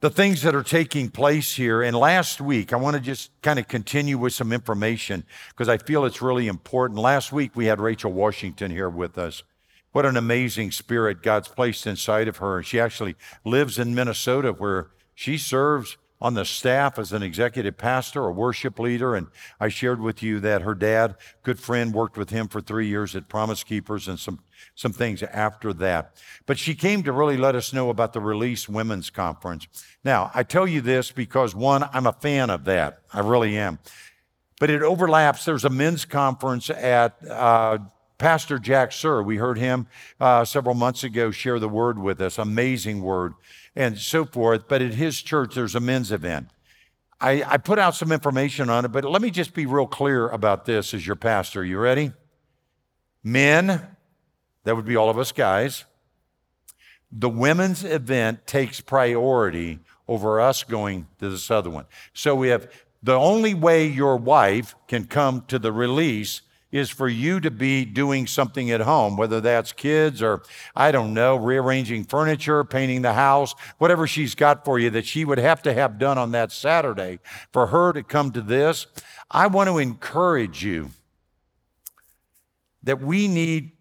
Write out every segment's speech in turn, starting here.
the things that are taking place here. And last week, I want to just kind of continue with some information because I feel it's really important. Last week, we had Rachel Washington here with us. What an amazing spirit God's placed inside of her. She actually lives in Minnesota where she serves on the staff as an executive pastor, a worship leader. And I shared with you that her dad, good friend, worked with him for three years at Promise Keepers and some, some things after that. But she came to really let us know about the Release Women's Conference. Now, I tell you this because one, I'm a fan of that. I really am. But it overlaps. There's a men's conference at uh, Pastor Jack Sir. We heard him uh, several months ago share the word with us. Amazing word and so forth. But at his church, there's a men's event. I, I put out some information on it, but let me just be real clear about this as your pastor. You ready? Men, that would be all of us guys. The women's event takes priority over us going to this other one. So we have the only way your wife can come to the release is for you to be doing something at home, whether that's kids or, I don't know, rearranging furniture, painting the house, whatever she's got for you that she would have to have done on that Saturday for her to come to this. I want to encourage you that we need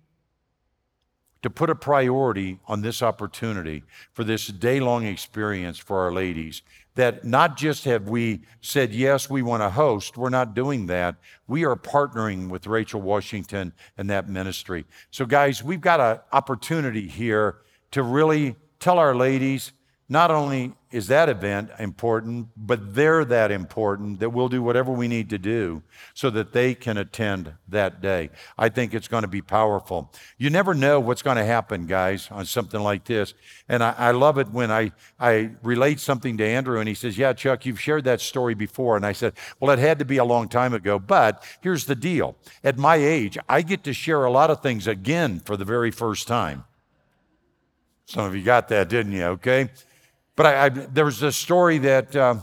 to put a priority on this opportunity for this day long experience for our ladies that not just have we said, yes, we want to host, we're not doing that. We are partnering with Rachel Washington and that ministry. So, guys, we've got an opportunity here to really tell our ladies not only is that event important, but they're that important that we'll do whatever we need to do so that they can attend that day. I think it's going to be powerful. You never know what's going to happen, guys, on something like this. And I, I, love it when I, I relate something to Andrew and he says, Yeah, Chuck, you've shared that story before. And I said, Well, it had to be a long time ago. But here's the deal at my age, I get to share a lot of things again for the very first time. Some of you got that, didn't you? Okay. But I, I, there was a story that uh,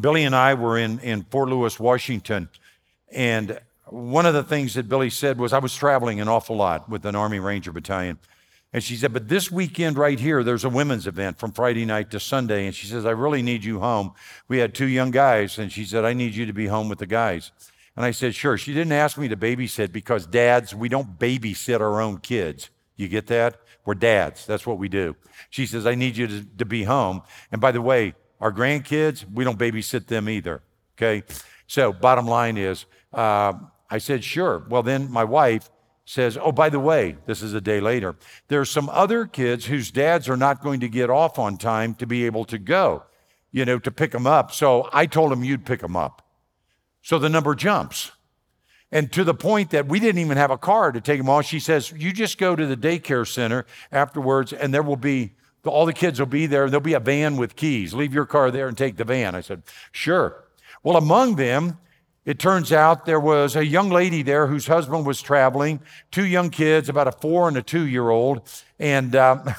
Billy and I were in, in Fort Lewis, Washington. And one of the things that Billy said was, I was traveling an awful lot with an Army Ranger Battalion. And she said, But this weekend right here, there's a women's event from Friday night to Sunday. And she says, I really need you home. We had two young guys. And she said, I need you to be home with the guys. And I said, Sure. She didn't ask me to babysit because dads, we don't babysit our own kids. You get that? We're dads. That's what we do. She says, I need you to, to be home. And by the way, our grandkids, we don't babysit them either. Okay. So, bottom line is, uh, I said, sure. Well, then my wife says, oh, by the way, this is a day later. There are some other kids whose dads are not going to get off on time to be able to go, you know, to pick them up. So I told them you'd pick them up. So the number jumps. And to the point that we didn't even have a car to take them off. She says, You just go to the daycare center afterwards, and there will be all the kids will be there. There'll be a van with keys. Leave your car there and take the van. I said, Sure. Well, among them, it turns out there was a young lady there whose husband was traveling, two young kids, about a four and a two year old, and um,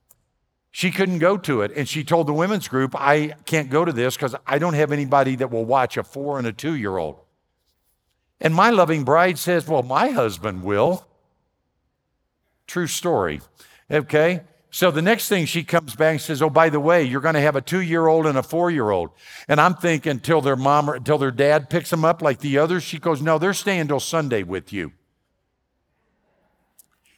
she couldn't go to it. And she told the women's group, I can't go to this because I don't have anybody that will watch a four and a two year old. And my loving bride says, Well, my husband will. True story. Okay? So the next thing she comes back and says, Oh, by the way, you're going to have a two year old and a four year old. And I'm thinking, until their mom or until their dad picks them up like the others, she goes, No, they're staying till Sunday with you.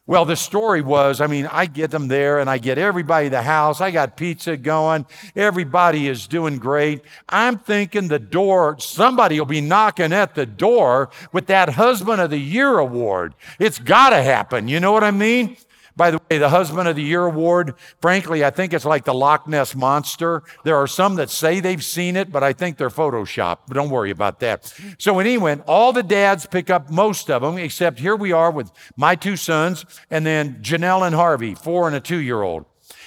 Well, the story was I mean, I get them there and I get everybody the house. I got pizza going. Everybody is doing great. I'm thinking the door, somebody will be knocking at the door with that Husband of the Year award. It's got to happen. You know what I mean? By the way, the Husband of the Year award, frankly, I think it's like the Loch Ness Monster. There are some that say they've seen it, but I think they're Photoshopped. But don't worry about that. So when he went, all the dads pick up most of them, except here we are with my two sons, and then Janelle and Harvey, four and a two year old.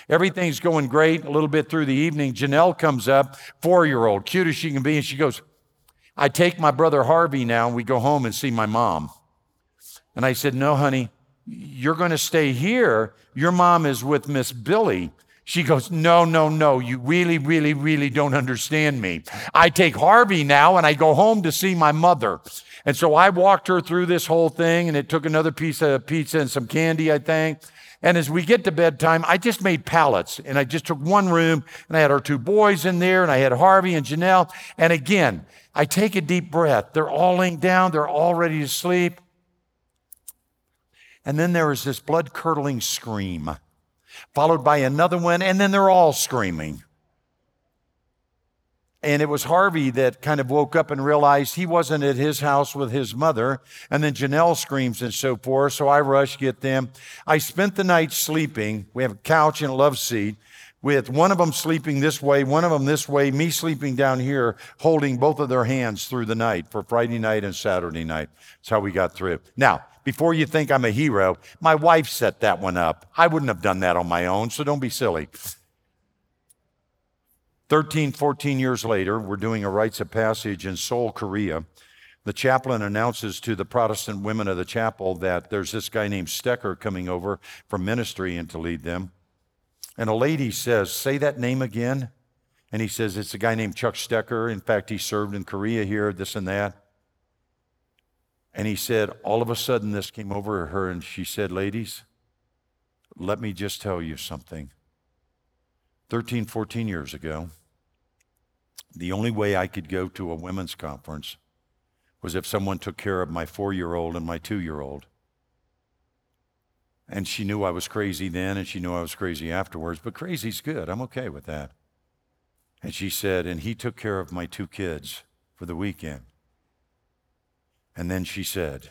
Everything's going great. A little bit through the evening, Janelle comes up, four year old, cute as she can be, and she goes, I take my brother Harvey now, and we go home and see my mom. And I said, No, honey, you're going to stay here. Your mom is with Miss Billy. She goes, No, no, no. You really, really, really don't understand me. I take Harvey now and I go home to see my mother. And so I walked her through this whole thing, and it took another piece of pizza and some candy, I think. And as we get to bedtime, I just made pallets and I just took one room and I had our two boys in there and I had Harvey and Janelle. And again, I take a deep breath. They're all laying down, they're all ready to sleep. And then there is this blood curdling scream, followed by another one, and then they're all screaming. And it was Harvey that kind of woke up and realized he wasn't at his house with his mother. And then Janelle screams and so forth. So I rush, get them. I spent the night sleeping. We have a couch and a love seat with one of them sleeping this way, one of them this way, me sleeping down here, holding both of their hands through the night for Friday night and Saturday night. That's how we got through. Now, before you think I'm a hero, my wife set that one up. I wouldn't have done that on my own, so don't be silly. 13, 14 years later, we're doing a rites of passage in Seoul, Korea. The chaplain announces to the Protestant women of the chapel that there's this guy named Stecker coming over from ministry and to lead them. And a lady says, Say that name again. And he says, It's a guy named Chuck Stecker. In fact, he served in Korea here, this and that. And he said, All of a sudden, this came over her, and she said, Ladies, let me just tell you something. 13, 14 years ago, the only way I could go to a women's conference was if someone took care of my four year old and my two year old. And she knew I was crazy then, and she knew I was crazy afterwards, but crazy's good. I'm okay with that. And she said, and he took care of my two kids for the weekend. And then she said,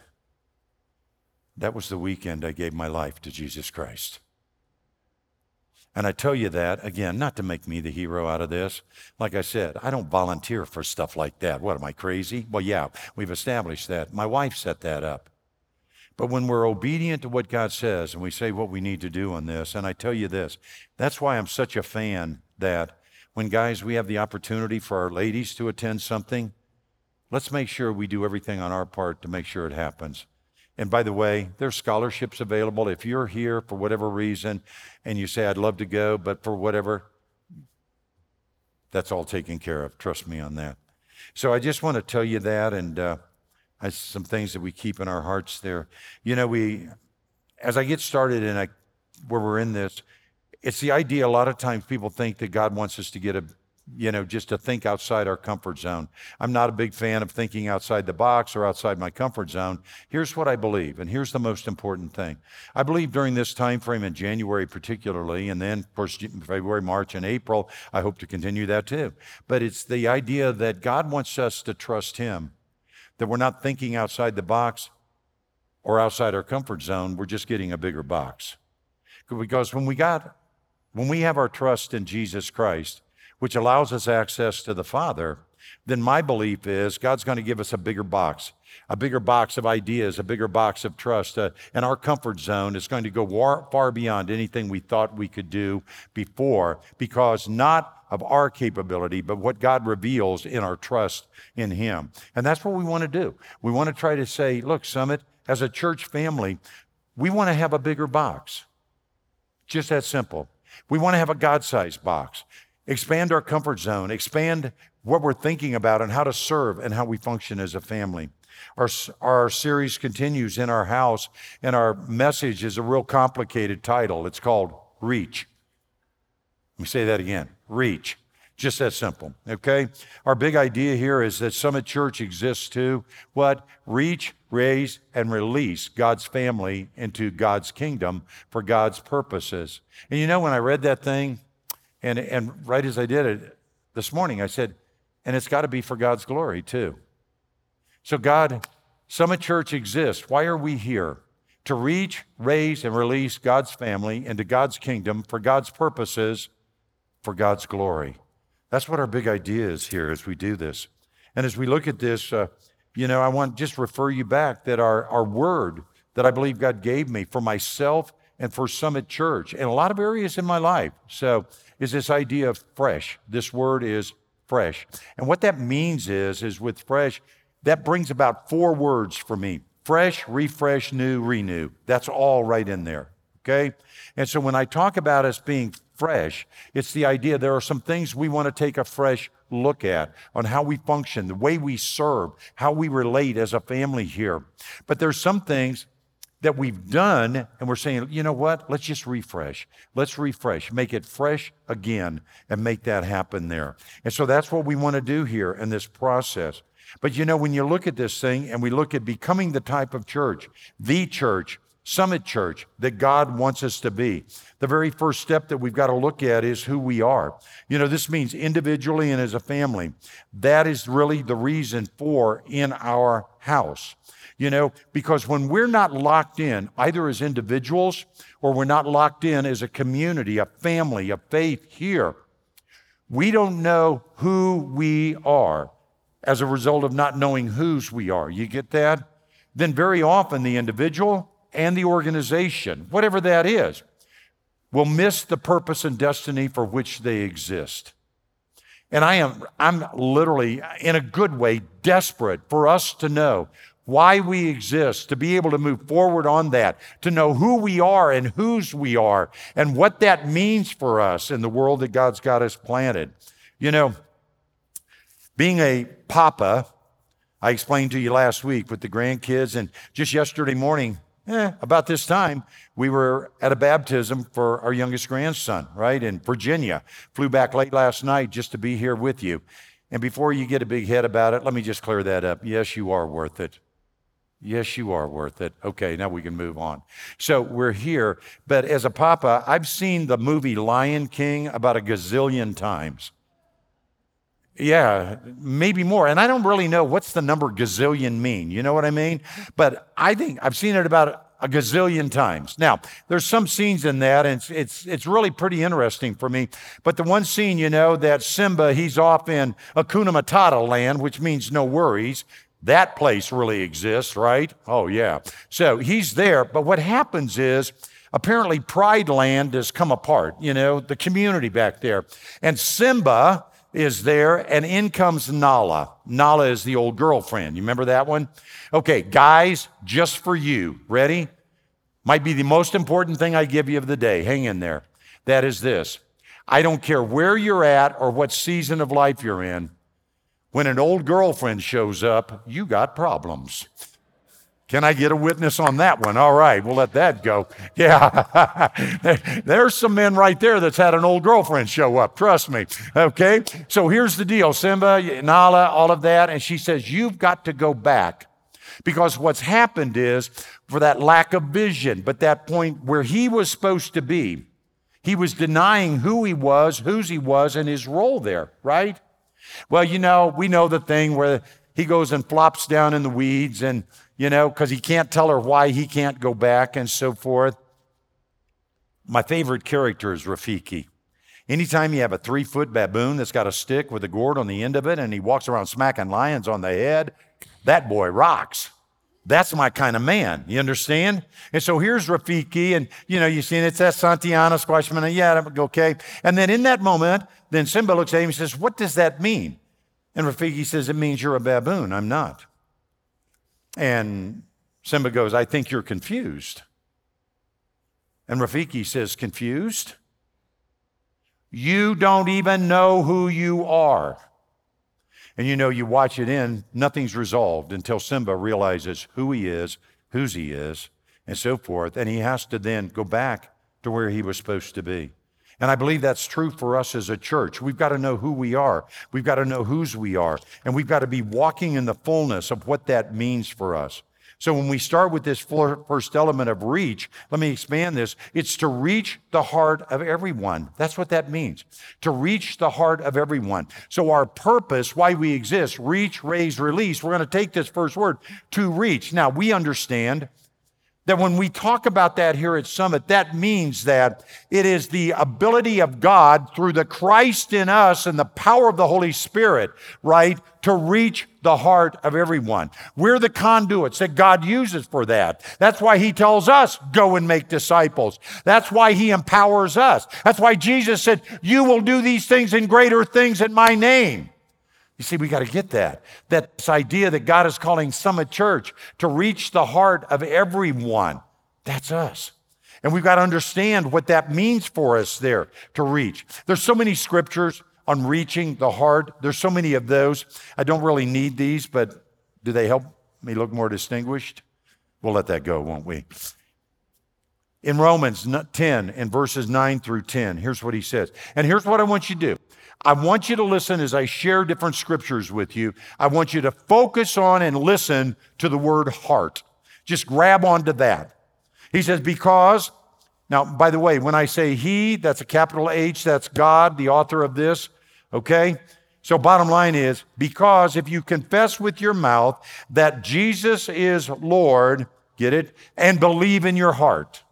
that was the weekend I gave my life to Jesus Christ. And I tell you that, again, not to make me the hero out of this. Like I said, I don't volunteer for stuff like that. What, am I crazy? Well, yeah, we've established that. My wife set that up. But when we're obedient to what God says and we say what we need to do on this, and I tell you this, that's why I'm such a fan that when guys, we have the opportunity for our ladies to attend something, let's make sure we do everything on our part to make sure it happens. And by the way, there's scholarships available. If you're here for whatever reason and you say, I'd love to go, but for whatever, that's all taken care of. Trust me on that. So I just want to tell you that. And, uh, some things that we keep in our hearts there. You know, we, as I get started and I, where we're in this, it's the idea a lot of times people think that God wants us to get a, you know, just to think outside our comfort zone. I'm not a big fan of thinking outside the box or outside my comfort zone. Here's what I believe, and here's the most important thing. I believe during this time frame in January particularly, and then of course February, March, and April, I hope to continue that too. But it's the idea that God wants us to trust Him that we're not thinking outside the box or outside our comfort zone, we're just getting a bigger box. Because when we got when we have our trust in Jesus Christ, which allows us access to the Father, then my belief is God's going to give us a bigger box, a bigger box of ideas, a bigger box of trust. Uh, and our comfort zone is going to go war, far beyond anything we thought we could do before because not of our capability, but what God reveals in our trust in Him. And that's what we want to do. We want to try to say, look, Summit, as a church family, we want to have a bigger box. Just that simple. We want to have a God sized box. Expand our comfort zone, expand what we're thinking about and how to serve and how we function as a family. Our, our series continues in our house, and our message is a real complicated title. It's called Reach. Let me say that again reach. Just that simple, okay? Our big idea here is that Summit Church exists to what? Reach, raise, and release God's family into God's kingdom for God's purposes. And you know, when I read that thing, and, and right as I did it this morning, I said, and it's got to be for God's glory too. So, God, Summit Church exists. Why are we here? To reach, raise, and release God's family into God's kingdom for God's purposes for God's glory. That's what our big idea is here as we do this. And as we look at this, uh, you know, I want to just refer you back that our, our word that I believe God gave me for myself and for Summit Church and a lot of areas in my life. So, is this idea of fresh. This word is fresh. And what that means is, is with fresh, that brings about four words for me fresh, refresh, new, renew. That's all right in there. Okay? And so when I talk about us being fresh. It's the idea there are some things we want to take a fresh look at on how we function, the way we serve, how we relate as a family here. But there's some things that we've done, and we're saying, you know what? Let's just refresh. Let's refresh, make it fresh again, and make that happen there. And so that's what we want to do here in this process. But you know, when you look at this thing and we look at becoming the type of church, the church, Summit Church, that God wants us to be, the very first step that we've got to look at is who we are. You know, this means individually and as a family. That is really the reason for in our house. You know, because when we're not locked in, either as individuals or we're not locked in as a community, a family, a faith here, we don't know who we are as a result of not knowing whose we are. You get that? Then very often the individual and the organization, whatever that is, will miss the purpose and destiny for which they exist. And I am, I'm literally, in a good way, desperate for us to know why we exist, to be able to move forward on that, to know who we are and whose we are, and what that means for us in the world that God's got us planted. You know, being a papa, I explained to you last week with the grandkids, and just yesterday morning, eh, about this time, we were at a baptism for our youngest grandson, right, in Virginia. Flew back late last night just to be here with you. And before you get a big head about it, let me just clear that up. Yes, you are worth it. Yes, you are worth it. Okay, now we can move on. So we're here, but as a papa, I've seen the movie Lion King about a gazillion times. Yeah, maybe more. And I don't really know what's the number gazillion mean. You know what I mean? But I think I've seen it about a gazillion times. Now, there's some scenes in that, and it's, it's, it's really pretty interesting for me. But the one scene, you know, that Simba, he's off in Hakuna Matata land, which means no worries. That place really exists, right? Oh, yeah. So he's there. But what happens is, apparently Pride Land has come apart, you know, the community back there. And Simba is there, and in comes Nala. Nala is the old girlfriend. You remember that one? Okay, guys, just for you. Ready? Might be the most important thing I give you of the day. Hang in there. That is this I don't care where you're at or what season of life you're in. When an old girlfriend shows up, you got problems. Can I get a witness on that one? All right, we'll let that go. Yeah, there's some men right there that's had an old girlfriend show up, trust me. Okay, so here's the deal Simba, Nala, all of that. And she says, You've got to go back because what's happened is for that lack of vision, but that point where he was supposed to be, he was denying who he was, whose he was, and his role there, right? Well, you know, we know the thing where he goes and flops down in the weeds and, you know, because he can't tell her why he can't go back and so forth. My favorite character is Rafiki. Anytime you have a three foot baboon that's got a stick with a gourd on the end of it and he walks around smacking lions on the head, that boy rocks. That's my kind of man. You understand? And so here's Rafiki, and you know, you see it's that Santiana squashman. Yeah, okay. And then in that moment, then Simba looks at him and says, What does that mean? And Rafiki says, It means you're a baboon. I'm not. And Simba goes, I think you're confused. And Rafiki says, Confused? You don't even know who you are. And you know, you watch it in, nothing's resolved until Simba realizes who he is, whose he is, and so forth. And he has to then go back to where he was supposed to be. And I believe that's true for us as a church. We've got to know who we are. We've got to know whose we are. And we've got to be walking in the fullness of what that means for us. So when we start with this first element of reach, let me expand this. It's to reach the heart of everyone. That's what that means. To reach the heart of everyone. So our purpose, why we exist, reach, raise, release. We're going to take this first word to reach. Now we understand that when we talk about that here at Summit, that means that it is the ability of God through the Christ in us and the power of the Holy Spirit, right, to reach the heart of everyone. We're the conduits that God uses for that. That's why He tells us, go and make disciples. That's why He empowers us. That's why Jesus said, You will do these things and greater things in my name. You see, we got to get that. That this idea that God is calling Summit Church to reach the heart of everyone. That's us. And we've got to understand what that means for us there to reach. There's so many scriptures on reaching the heart. There's so many of those. I don't really need these, but do they help me look more distinguished? We'll let that go, won't we? In Romans 10, in verses 9 through 10, here's what he says. And here's what I want you to do I want you to listen as I share different scriptures with you. I want you to focus on and listen to the word heart. Just grab onto that. He says, because, now, by the way, when I say he, that's a capital H, that's God, the author of this, okay? So, bottom line is, because if you confess with your mouth that Jesus is Lord, get it, and believe in your heart,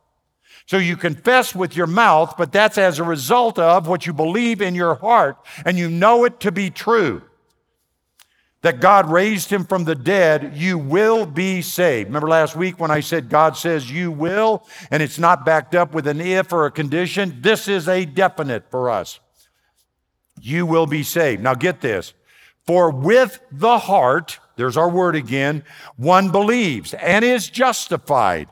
so you confess with your mouth, but that's as a result of what you believe in your heart and you know it to be true. That God raised him from the dead, you will be saved. Remember last week when I said God says you will, and it's not backed up with an if or a condition? This is a definite for us. You will be saved. Now get this. For with the heart, there's our word again, one believes and is justified.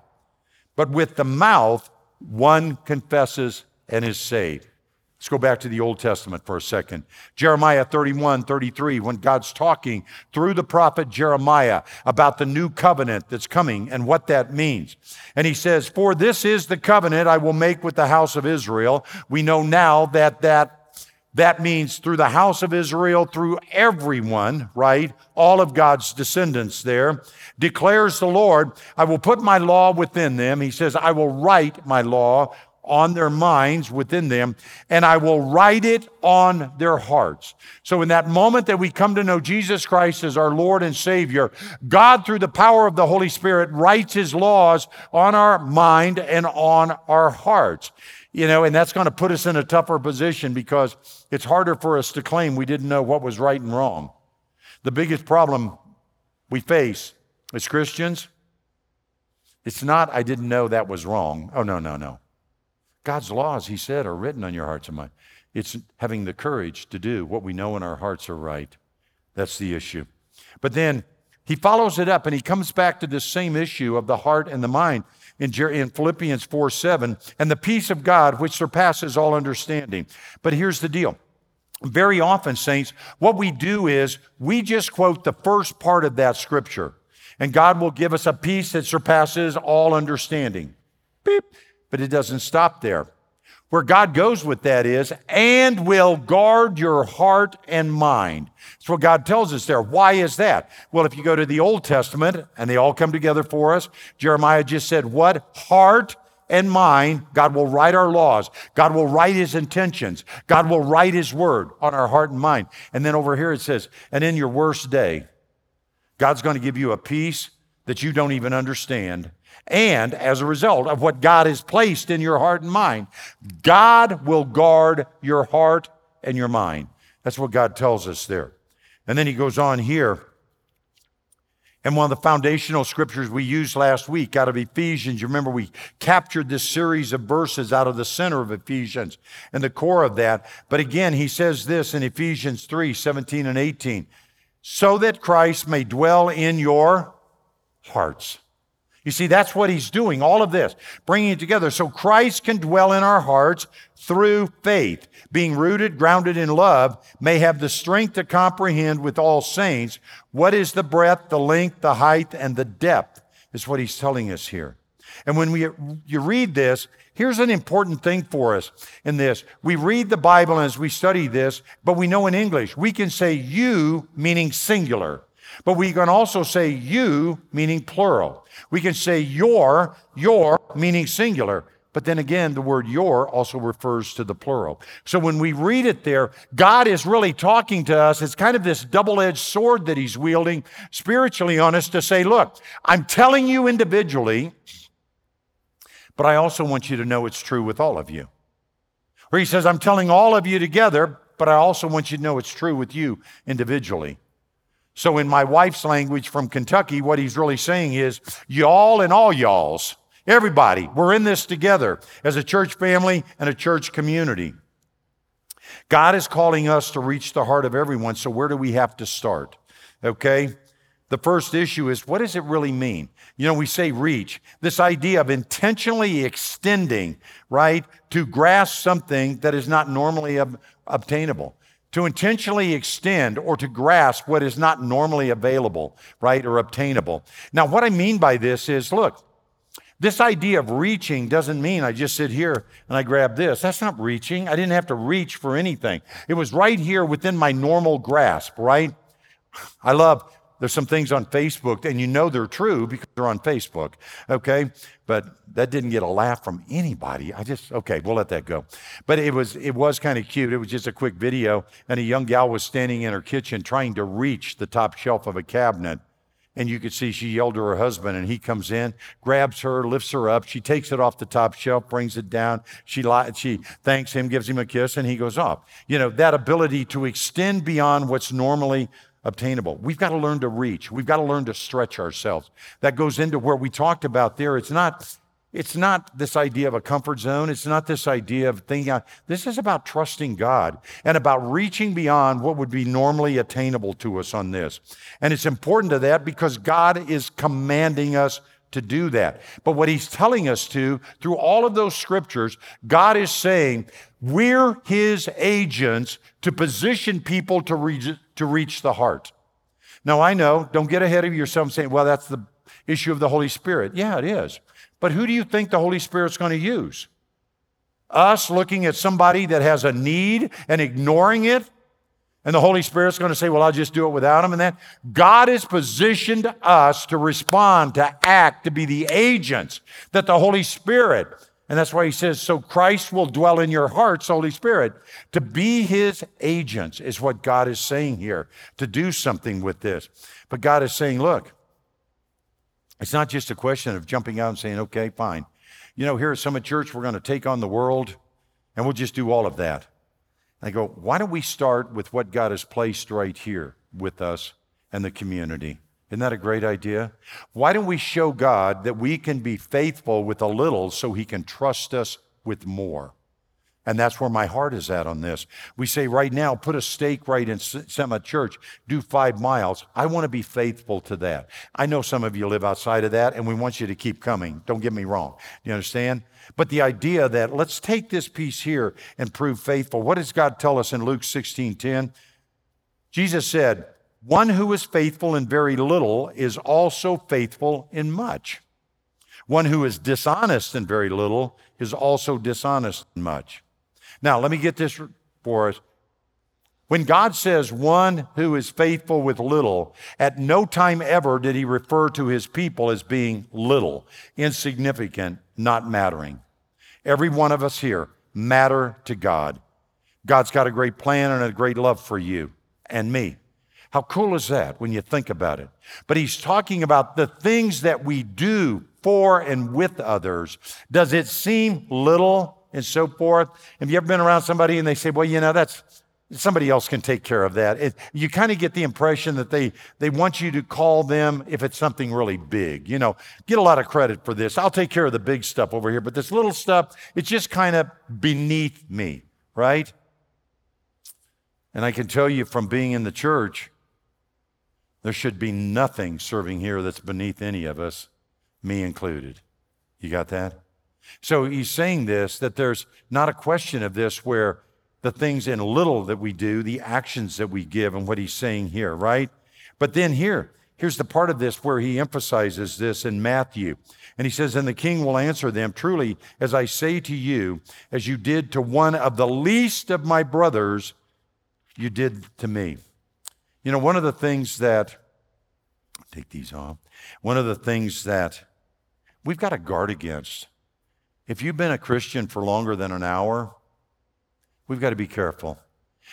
But with the mouth, one confesses and is saved. Let's go back to the Old Testament for a second. Jeremiah 31, 33, when God's talking through the prophet Jeremiah about the new covenant that's coming and what that means. And he says, For this is the covenant I will make with the house of Israel. We know now that that that means through the house of Israel, through everyone, right? All of God's descendants there. Declares the Lord, I will put my law within them. He says, I will write my law on their minds within them, and I will write it on their hearts. So, in that moment that we come to know Jesus Christ as our Lord and Savior, God, through the power of the Holy Spirit, writes His laws on our mind and on our hearts. You know, and that's going to put us in a tougher position because it's harder for us to claim we didn't know what was right and wrong. The biggest problem we face as Christians, it's not, I didn't know that was wrong. Oh, no, no, no. God's laws, He said, are written on your hearts and mind. It's having the courage to do what we know in our hearts are right. That's the issue. But then he follows it up and he comes back to this same issue of the heart and the mind in, in Philippians 4 7, and the peace of God, which surpasses all understanding. But here's the deal. Very often, saints, what we do is we just quote the first part of that scripture, and God will give us a peace that surpasses all understanding. Beep. But it doesn't stop there. Where God goes with that is, and will guard your heart and mind. That's what God tells us there. Why is that? Well, if you go to the Old Testament, and they all come together for us, Jeremiah just said, What? Heart and mind, God will write our laws. God will write his intentions. God will write his word on our heart and mind. And then over here it says, And in your worst day, God's going to give you a peace that you don't even understand and as a result of what God has placed in your heart and mind, God will guard your heart and your mind. That's what God tells us there. And then he goes on here. And one of the foundational scriptures we used last week out of Ephesians, you remember we captured this series of verses out of the center of Ephesians and the core of that. But again, he says this in Ephesians 3 17 and 18 so that Christ may dwell in your hearts. You see, that's what he's doing, all of this, bringing it together so Christ can dwell in our hearts through faith, being rooted, grounded in love, may have the strength to comprehend with all saints what is the breadth, the length, the height, and the depth, is what he's telling us here. And when we, you read this, here's an important thing for us in this. We read the Bible as we study this, but we know in English, we can say you, meaning singular. But we can also say you, meaning plural. We can say your, your, meaning singular. But then again, the word your also refers to the plural. So when we read it there, God is really talking to us. It's kind of this double edged sword that He's wielding spiritually on us to say, look, I'm telling you individually, but I also want you to know it's true with all of you. Or He says, I'm telling all of you together, but I also want you to know it's true with you individually. So, in my wife's language from Kentucky, what he's really saying is, y'all and all y'alls, everybody, we're in this together as a church family and a church community. God is calling us to reach the heart of everyone. So, where do we have to start? Okay? The first issue is what does it really mean? You know, we say reach, this idea of intentionally extending, right, to grasp something that is not normally ob- obtainable. To intentionally extend or to grasp what is not normally available, right, or obtainable. Now, what I mean by this is look, this idea of reaching doesn't mean I just sit here and I grab this. That's not reaching. I didn't have to reach for anything. It was right here within my normal grasp, right? I love there's some things on Facebook, and you know they're true because they're on Facebook, okay? But that didn't get a laugh from anybody. I just, okay, we'll let that go. But it was, it was kind of cute. It was just a quick video, and a young gal was standing in her kitchen trying to reach the top shelf of a cabinet. And you could see she yelled to her husband, and he comes in, grabs her, lifts her up. She takes it off the top shelf, brings it down. She, she thanks him, gives him a kiss, and he goes off. You know, that ability to extend beyond what's normally obtainable. We've got to learn to reach. We've got to learn to stretch ourselves. That goes into where we talked about there. It's not it's not this idea of a comfort zone. It's not this idea of thinking. Uh, this is about trusting God and about reaching beyond what would be normally attainable to us on this. And it's important to that because God is commanding us to do that. But what he's telling us to, through all of those scriptures, God is saying, we're his agents to position people to reach, to reach the heart. Now, I know, don't get ahead of yourself saying, well, that's the issue of the Holy Spirit. Yeah, it is. But who do you think the Holy Spirit's going to use? Us looking at somebody that has a need and ignoring it? And the Holy Spirit's going to say, Well, I'll just do it without him. And that God has positioned us to respond, to act, to be the agents that the Holy Spirit, and that's why he says, So Christ will dwell in your hearts, Holy Spirit. To be his agents is what God is saying here, to do something with this. But God is saying, Look, it's not just a question of jumping out and saying, Okay, fine. You know, here at Summit Church, we're going to take on the world, and we'll just do all of that. I go, why don't we start with what God has placed right here with us and the community? Isn't that a great idea? Why don't we show God that we can be faithful with a little so he can trust us with more? And that's where my heart is at on this. We say right now, put a stake right in Summit Church, do five miles. I want to be faithful to that. I know some of you live outside of that, and we want you to keep coming. Don't get me wrong. You understand? But the idea that let's take this piece here and prove faithful. What does God tell us in Luke 16 10? Jesus said, One who is faithful in very little is also faithful in much. One who is dishonest in very little is also dishonest in much. Now, let me get this for us. When God says one who is faithful with little, at no time ever did he refer to his people as being little, insignificant, not mattering. Every one of us here matter to God. God's got a great plan and a great love for you and me. How cool is that when you think about it? But he's talking about the things that we do for and with others. Does it seem little and so forth? Have you ever been around somebody and they say, well, you know, that's somebody else can take care of that. It, you kind of get the impression that they, they want you to call them if it's something really big. You know, get a lot of credit for this. I'll take care of the big stuff over here, but this little stuff, it's just kind of beneath me, right? And I can tell you from being in the church, there should be nothing serving here that's beneath any of us, me included. You got that? So he's saying this that there's not a question of this where the things in little that we do, the actions that we give, and what he's saying here, right? But then here, here's the part of this where he emphasizes this in Matthew. And he says, And the king will answer them, Truly, as I say to you, as you did to one of the least of my brothers, you did to me. You know, one of the things that, take these off, one of the things that we've got to guard against. If you've been a Christian for longer than an hour, We've got to be careful.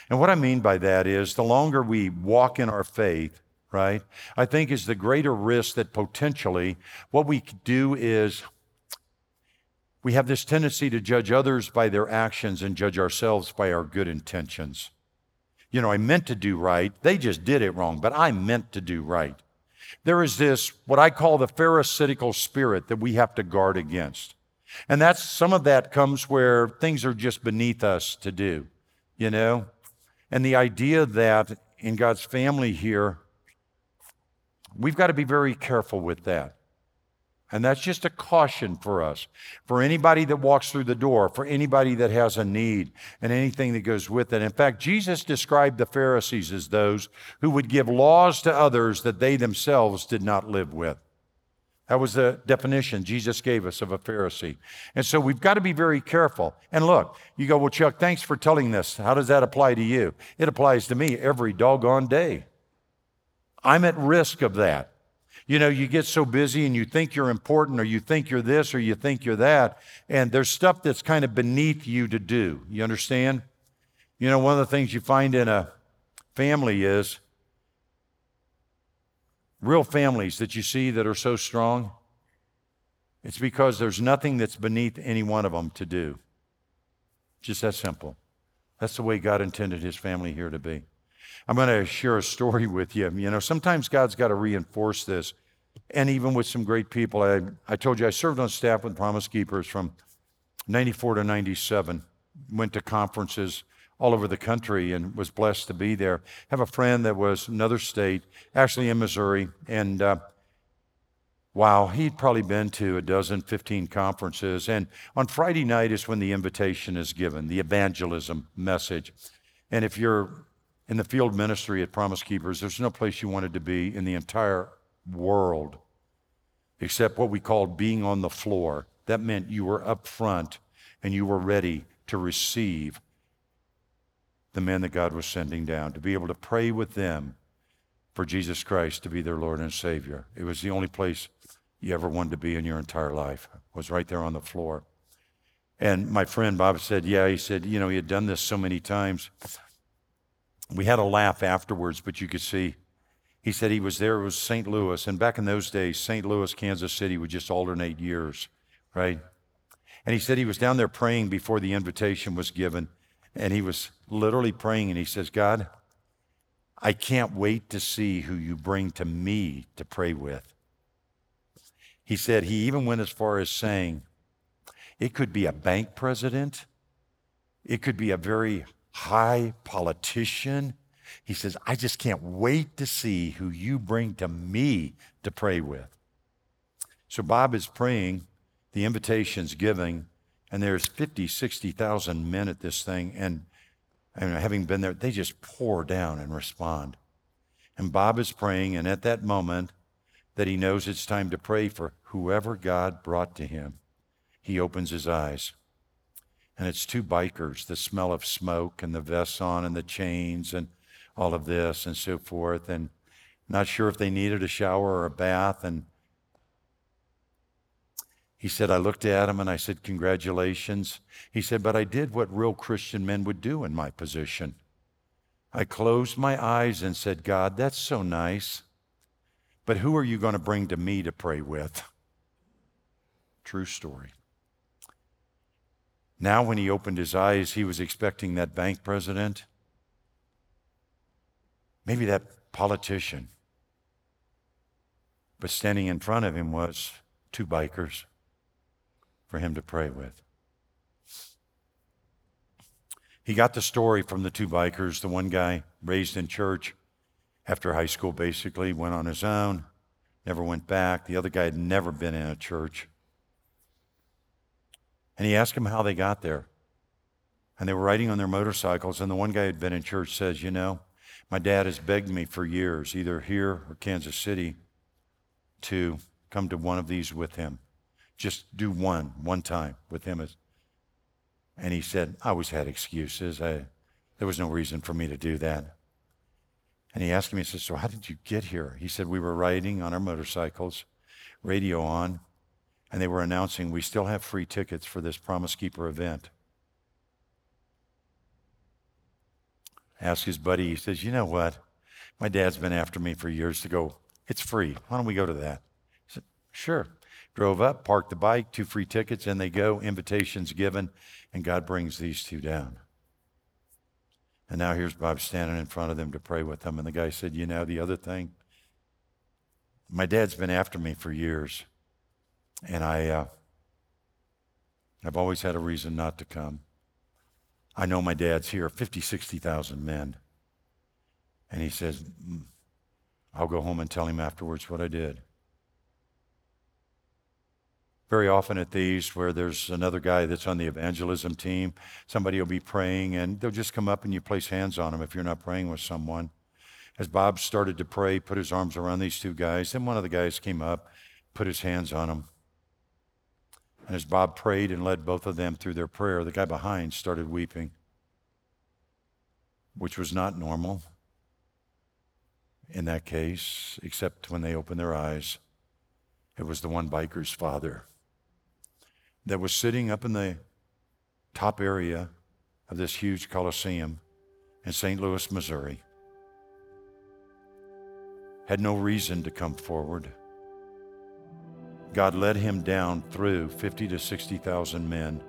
And what I mean by that is the longer we walk in our faith, right, I think is the greater risk that potentially what we do is we have this tendency to judge others by their actions and judge ourselves by our good intentions. You know, I meant to do right. They just did it wrong, but I meant to do right. There is this, what I call the Pharisaical spirit that we have to guard against. And that's some of that comes where things are just beneath us to do, you know? And the idea that in God's family here, we've got to be very careful with that. And that's just a caution for us, for anybody that walks through the door, for anybody that has a need, and anything that goes with it. In fact, Jesus described the Pharisees as those who would give laws to others that they themselves did not live with. That was the definition Jesus gave us of a Pharisee. And so we've got to be very careful. And look, you go, well, Chuck, thanks for telling this. How does that apply to you? It applies to me every doggone day. I'm at risk of that. You know, you get so busy and you think you're important or you think you're this or you think you're that, and there's stuff that's kind of beneath you to do. You understand? You know, one of the things you find in a family is real families that you see that are so strong, it's because there's nothing that's beneath any one of them to do. Just that simple. That's the way God intended his family here to be. I'm going to share a story with you. You know, sometimes God's got to reinforce this. And even with some great people, I, I told you I served on staff with Promise Keepers from 94 to 97, went to conferences all over the country and was blessed to be there. Have a friend that was another state, actually in Missouri, and uh, wow, he'd probably been to a dozen, 15 conferences. And on Friday night is when the invitation is given, the evangelism message. And if you're in the field ministry at Promise Keepers, there's no place you wanted to be in the entire world except what we called being on the floor. That meant you were up front and you were ready to receive the men that God was sending down, to be able to pray with them for Jesus Christ to be their Lord and Savior. It was the only place you ever wanted to be in your entire life, was right there on the floor. And my friend Bob said, Yeah, he said, you know, he had done this so many times. We had a laugh afterwards, but you could see. He said he was there, it was St. Louis. And back in those days, St. Louis, Kansas City would just alternate years, right? And he said he was down there praying before the invitation was given. And he was literally praying and he says, God, I can't wait to see who you bring to me to pray with. He said he even went as far as saying, it could be a bank president, it could be a very high politician. He says, I just can't wait to see who you bring to me to pray with. So Bob is praying, the invitation's giving, and there's 50, 60,000 men at this thing. And, and having been there, they just pour down and respond. And Bob is praying, and at that moment that he knows it's time to pray for whoever God brought to him, he opens his eyes. And it's two bikers, the smell of smoke and the vests on and the chains and all of this and so forth. And not sure if they needed a shower or a bath. And he said, I looked at him and I said, Congratulations. He said, But I did what real Christian men would do in my position. I closed my eyes and said, God, that's so nice. But who are you going to bring to me to pray with? True story. Now, when he opened his eyes, he was expecting that bank president, maybe that politician. But standing in front of him was two bikers for him to pray with. He got the story from the two bikers. The one guy raised in church after high school, basically, went on his own, never went back. The other guy had never been in a church. And he asked him how they got there. And they were riding on their motorcycles, and the one guy who had been in church says, You know, my dad has begged me for years, either here or Kansas City, to come to one of these with him just do one, one time with him. And he said, I always had excuses. I, there was no reason for me to do that. And he asked me, he said, So how did you get here? He said, We were riding on our motorcycles, radio on, and they were announcing we still have free tickets for this Promise Keeper event. Asked his buddy, he says, You know what? My dad's been after me for years to go, It's free. Why don't we go to that? He said, Sure. Drove up, parked the bike, two free tickets, and they go, invitations given, and God brings these two down. And now here's Bob standing in front of them to pray with them. And the guy said, You know, the other thing, my dad's been after me for years, and I, uh, I've always had a reason not to come. I know my dad's here, 50, 60,000 men. And he says, mm, I'll go home and tell him afterwards what I did. very often at these where there's another guy that's on the evangelism team, somebody will be praying and they'll just come up and you place hands on them if you're not praying with someone. As Bob started to pray, put his arms around these two guys, then one of the guys came up, put his hands on them. And as Bob prayed and led both of them through their prayer, the guy behind started weeping, which was not normal in that case, except when they opened their eyes. It was the one biker's father that was sitting up in the top area of this huge coliseum in St. Louis, Missouri. Had no reason to come forward. God led him down through 50 to 60,000 men.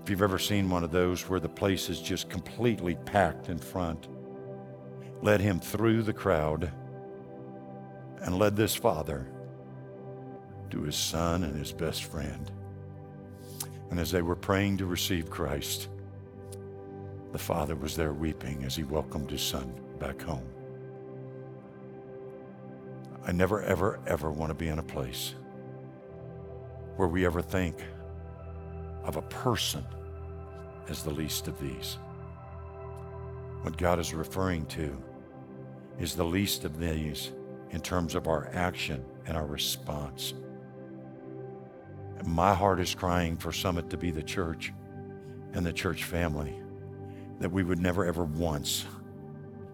If you've ever seen one of those where the place is just completely packed in front, led him through the crowd and led this father to his son and his best friend. And as they were praying to receive Christ, the father was there weeping as he welcomed his son back home. I never, ever, ever want to be in a place where we ever think of a person as the least of these. What God is referring to is the least of these in terms of our action and our response. My heart is crying for Summit to be the church and the church family, that we would never ever once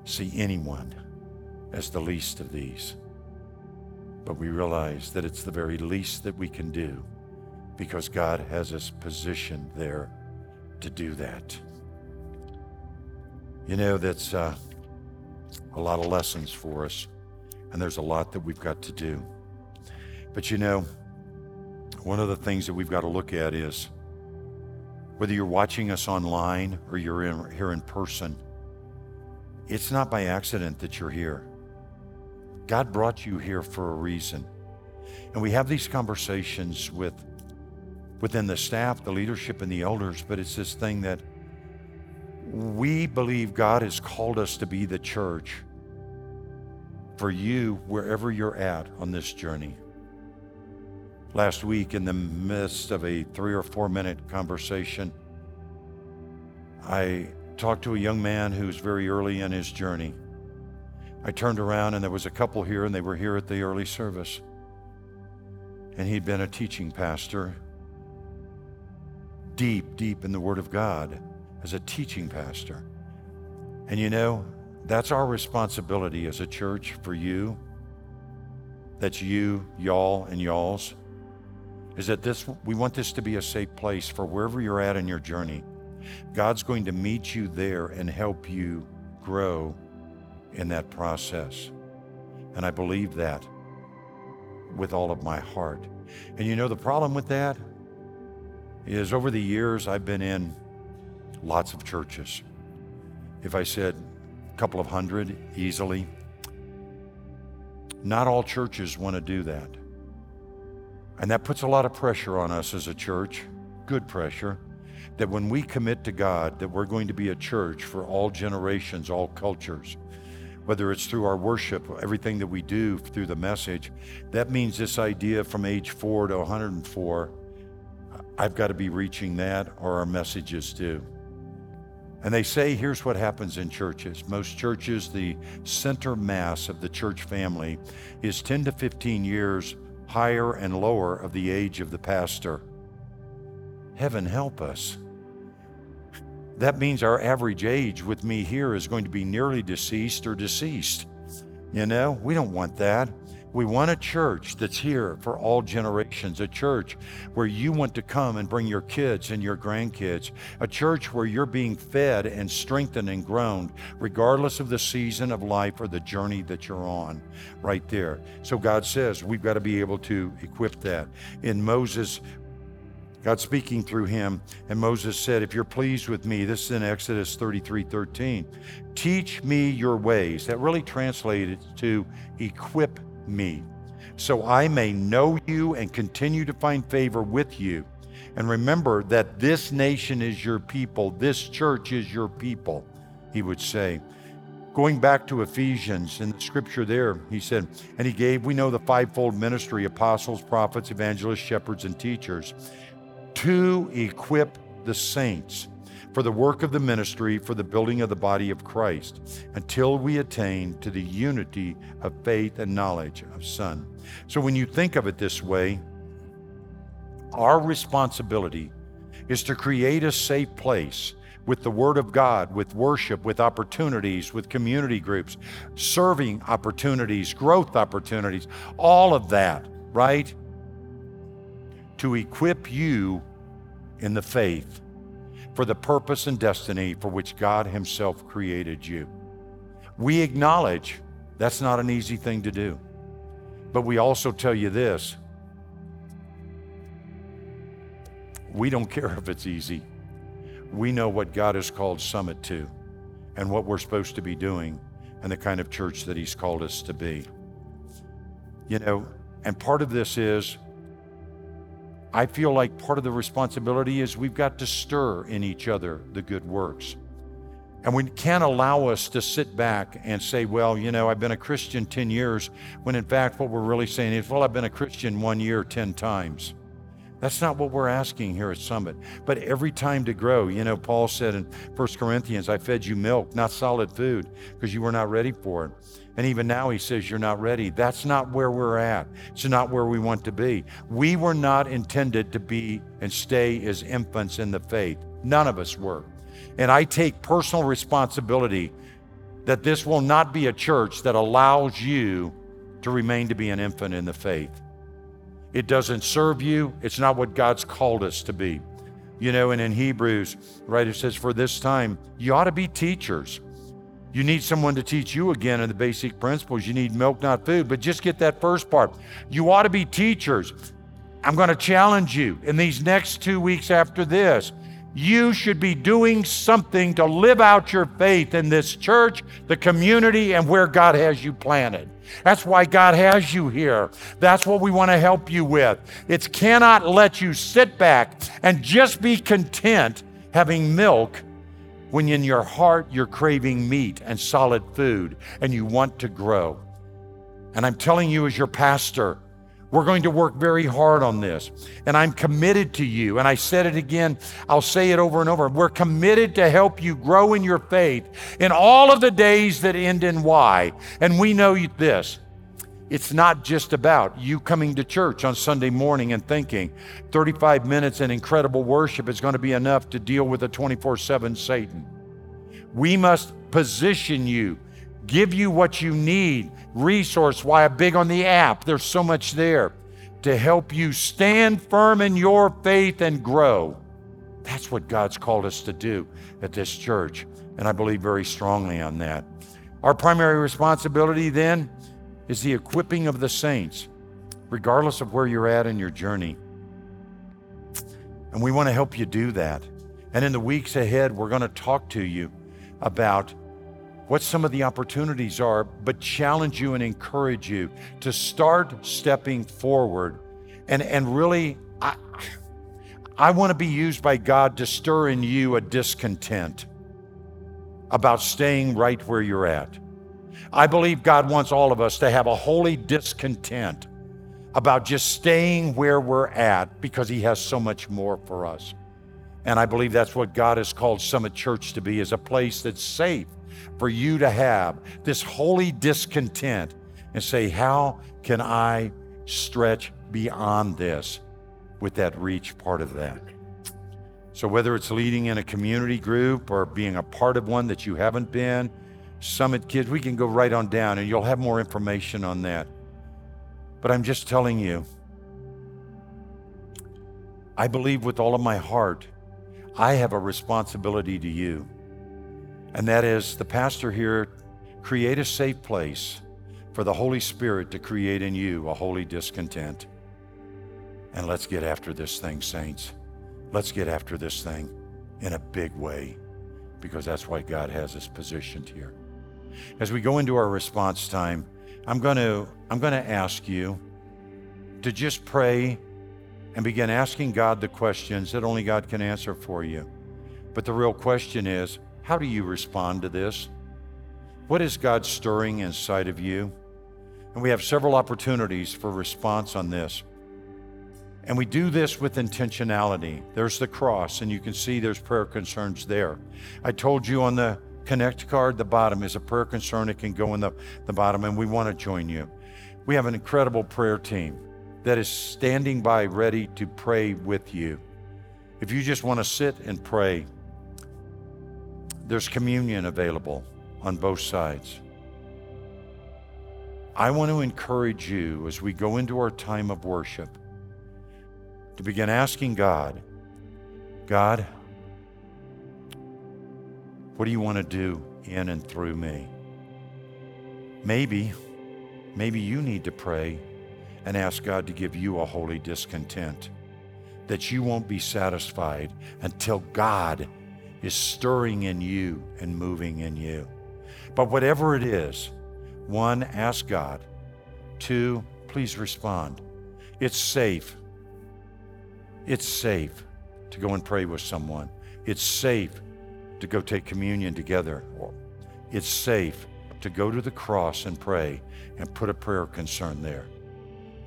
see anyone as the least of these. But we realize that it's the very least that we can do because God has us positioned there to do that. You know, that's uh, a lot of lessons for us, and there's a lot that we've got to do. But you know, one of the things that we've got to look at is whether you're watching us online or you're in, here in person, it's not by accident that you're here. God brought you here for a reason. And we have these conversations with within the staff, the leadership, and the elders, but it's this thing that we believe God has called us to be the church for you wherever you're at on this journey last week in the midst of a three or four minute conversation. I talked to a young man who's very early in his journey. I turned around and there was a couple here and they were here at the early service. And he'd been a teaching pastor, deep, deep in the Word of God as a teaching pastor. And you know, that's our responsibility as a church for you. That's you, y'all, and y'alls is that this we want this to be a safe place for wherever you're at in your journey. God's going to meet you there and help you grow in that process. And I believe that with all of my heart. And you know, the problem with that is over the years, I've been in lots of churches. If I said a couple of hundred easily, not all churches want to do that. And that puts a lot of pressure on us as a church, good pressure, that when we commit to God that we're going to be a church for all generations, all cultures, whether it's through our worship, everything that we do through the message, that means this idea from age four to 104, I've got to be reaching that or our messages do. And they say here's what happens in churches. Most churches, the center mass of the church family is 10 to 15 years higher and lower of the age of the pastor. Heaven help us. That means our average age with me here is going to be nearly deceased or deceased. You know, we don't want that. We want a church that's here for all generations, a church where you want to come and bring your kids and your grandkids, a church where you're being fed and strengthened and grown, regardless of the season of life or the journey that you're on, right there. So God says we've got to be able to equip that. In Moses, God speaking through him, and Moses said, If you're pleased with me, this is in Exodus 33 13, teach me your ways. That really translated to equip me, so I may know you and continue to find favor with you. And remember that this nation is your people, this church is your people, he would say. Going back to Ephesians in the scripture there, he said, and he gave, we know the fivefold ministry apostles, prophets, evangelists, shepherds, and teachers to equip the saints for the work of the ministry, for the building of the body of Christ, until we attain to the unity of faith and knowledge of Son. So when you think of it this way, our responsibility is to create a safe place with the Word of God, with worship, with opportunities, with community groups, serving opportunities, growth opportunities, all of that, right? To equip you in the faith for the purpose and destiny for which God Himself created you. We acknowledge that's not an easy thing to do. But we also tell you this we don't care if it's easy. We know what God has called Summit to and what we're supposed to be doing and the kind of church that He's called us to be. You know, and part of this is I feel like part of the responsibility is we've got to stir in each other the good works. And we can't allow us to sit back and say, well, you know, I've been a Christian 10 years, when in fact what we're really saying is, well, I've been a Christian one year 10 times. That's not what we're asking here at Summit. But every time to grow, you know, Paul said in 1 Corinthians, I fed you milk, not solid food, because you were not ready for it. And even now he says, You're not ready. That's not where we're at. It's not where we want to be. We were not intended to be and stay as infants in the faith. None of us were. And I take personal responsibility that this will not be a church that allows you to remain to be an infant in the faith. It doesn't serve you, it's not what God's called us to be. You know, and in Hebrews, right, it says, For this time, you ought to be teachers you need someone to teach you again in the basic principles. You need milk, not food. But just get that first part. You ought to be teachers. I'm going to challenge you in these next two weeks after this. You should be doing something to live out your faith in this church, the community, and where God has you planted. That's why God has you here. That's what we want to help you with. It cannot let you sit back and just be content having milk when in your heart you're craving meat and solid food and you want to grow. And I'm telling you, as your pastor, we're going to work very hard on this. And I'm committed to you. And I said it again, I'll say it over and over. We're committed to help you grow in your faith in all of the days that end in Y. And we know this it's not just about you coming to church on Sunday morning and thinking 35 minutes in incredible worship is going to be enough to deal with a 24 7 Satan. We must position you, give you what you need, resource. Why I'm big on the app, there's so much there to help you stand firm in your faith and grow. That's what God's called us to do at this church. And I believe very strongly on that. Our primary responsibility then is the equipping of the saints, regardless of where you're at in your journey. And we want to help you do that. And in the weeks ahead, we're going to talk to you about what some of the opportunities are, but challenge you and encourage you to start stepping forward. And, and really, I, I want to be used by God to stir in you a discontent about staying right where you're at. I believe God wants all of us to have a holy discontent about just staying where we're at because He has so much more for us. And I believe that's what God has called Summit Church to be is a place that's safe for you to have this holy discontent and say, How can I stretch beyond this with that reach part of that? So, whether it's leading in a community group or being a part of one that you haven't been, Summit Kids, we can go right on down and you'll have more information on that. But I'm just telling you, I believe with all of my heart, I have a responsibility to you. And that is the pastor here, create a safe place for the Holy Spirit to create in you a holy discontent. And let's get after this thing, saints. Let's get after this thing in a big way because that's why God has us positioned here. As we go into our response time, I'm going to I'm going to ask you to just pray and begin asking God the questions that only God can answer for you. But the real question is, how do you respond to this? What is God stirring inside of you? And we have several opportunities for response on this. And we do this with intentionality. There's the cross, and you can see there's prayer concerns there. I told you on the Connect card, the bottom is a prayer concern. It can go in the, the bottom, and we want to join you. We have an incredible prayer team that is standing by ready to pray with you. If you just want to sit and pray, there's communion available on both sides. I want to encourage you as we go into our time of worship to begin asking God, God, what do you want to do in and through me? Maybe, maybe you need to pray and ask God to give you a holy discontent that you won't be satisfied until God is stirring in you and moving in you. But whatever it is, one, ask God. Two, please respond. It's safe. It's safe to go and pray with someone. It's safe to go take communion together. It's safe to go to the cross and pray and put a prayer concern there.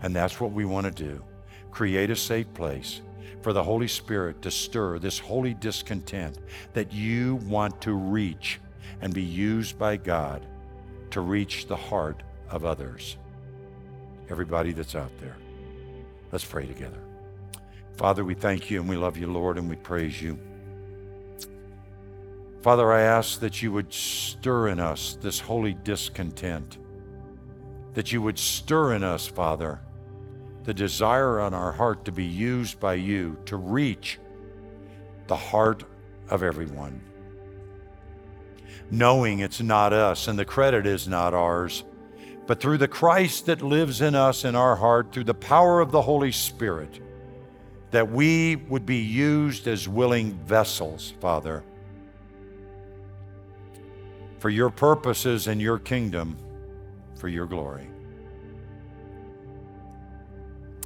And that's what we want to do create a safe place for the Holy Spirit to stir this holy discontent that you want to reach and be used by God to reach the heart of others. Everybody that's out there. Let's pray together. Father, we thank you and we love you, Lord, and we praise you. Father, I ask that you would stir in us this holy discontent, that you would stir in us, Father, the desire on our heart to be used by you to reach the heart of everyone. Knowing it's not us and the credit is not ours, but through the Christ that lives in us in our heart, through the power of the Holy Spirit, that we would be used as willing vessels, Father, for your purposes and your kingdom, for your glory.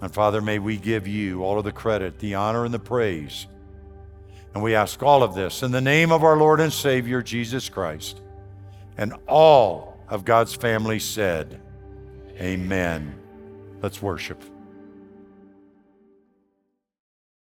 And Father, may we give you all of the credit, the honor, and the praise. And we ask all of this in the name of our Lord and Savior, Jesus Christ. And all of God's family said, Amen. Let's worship.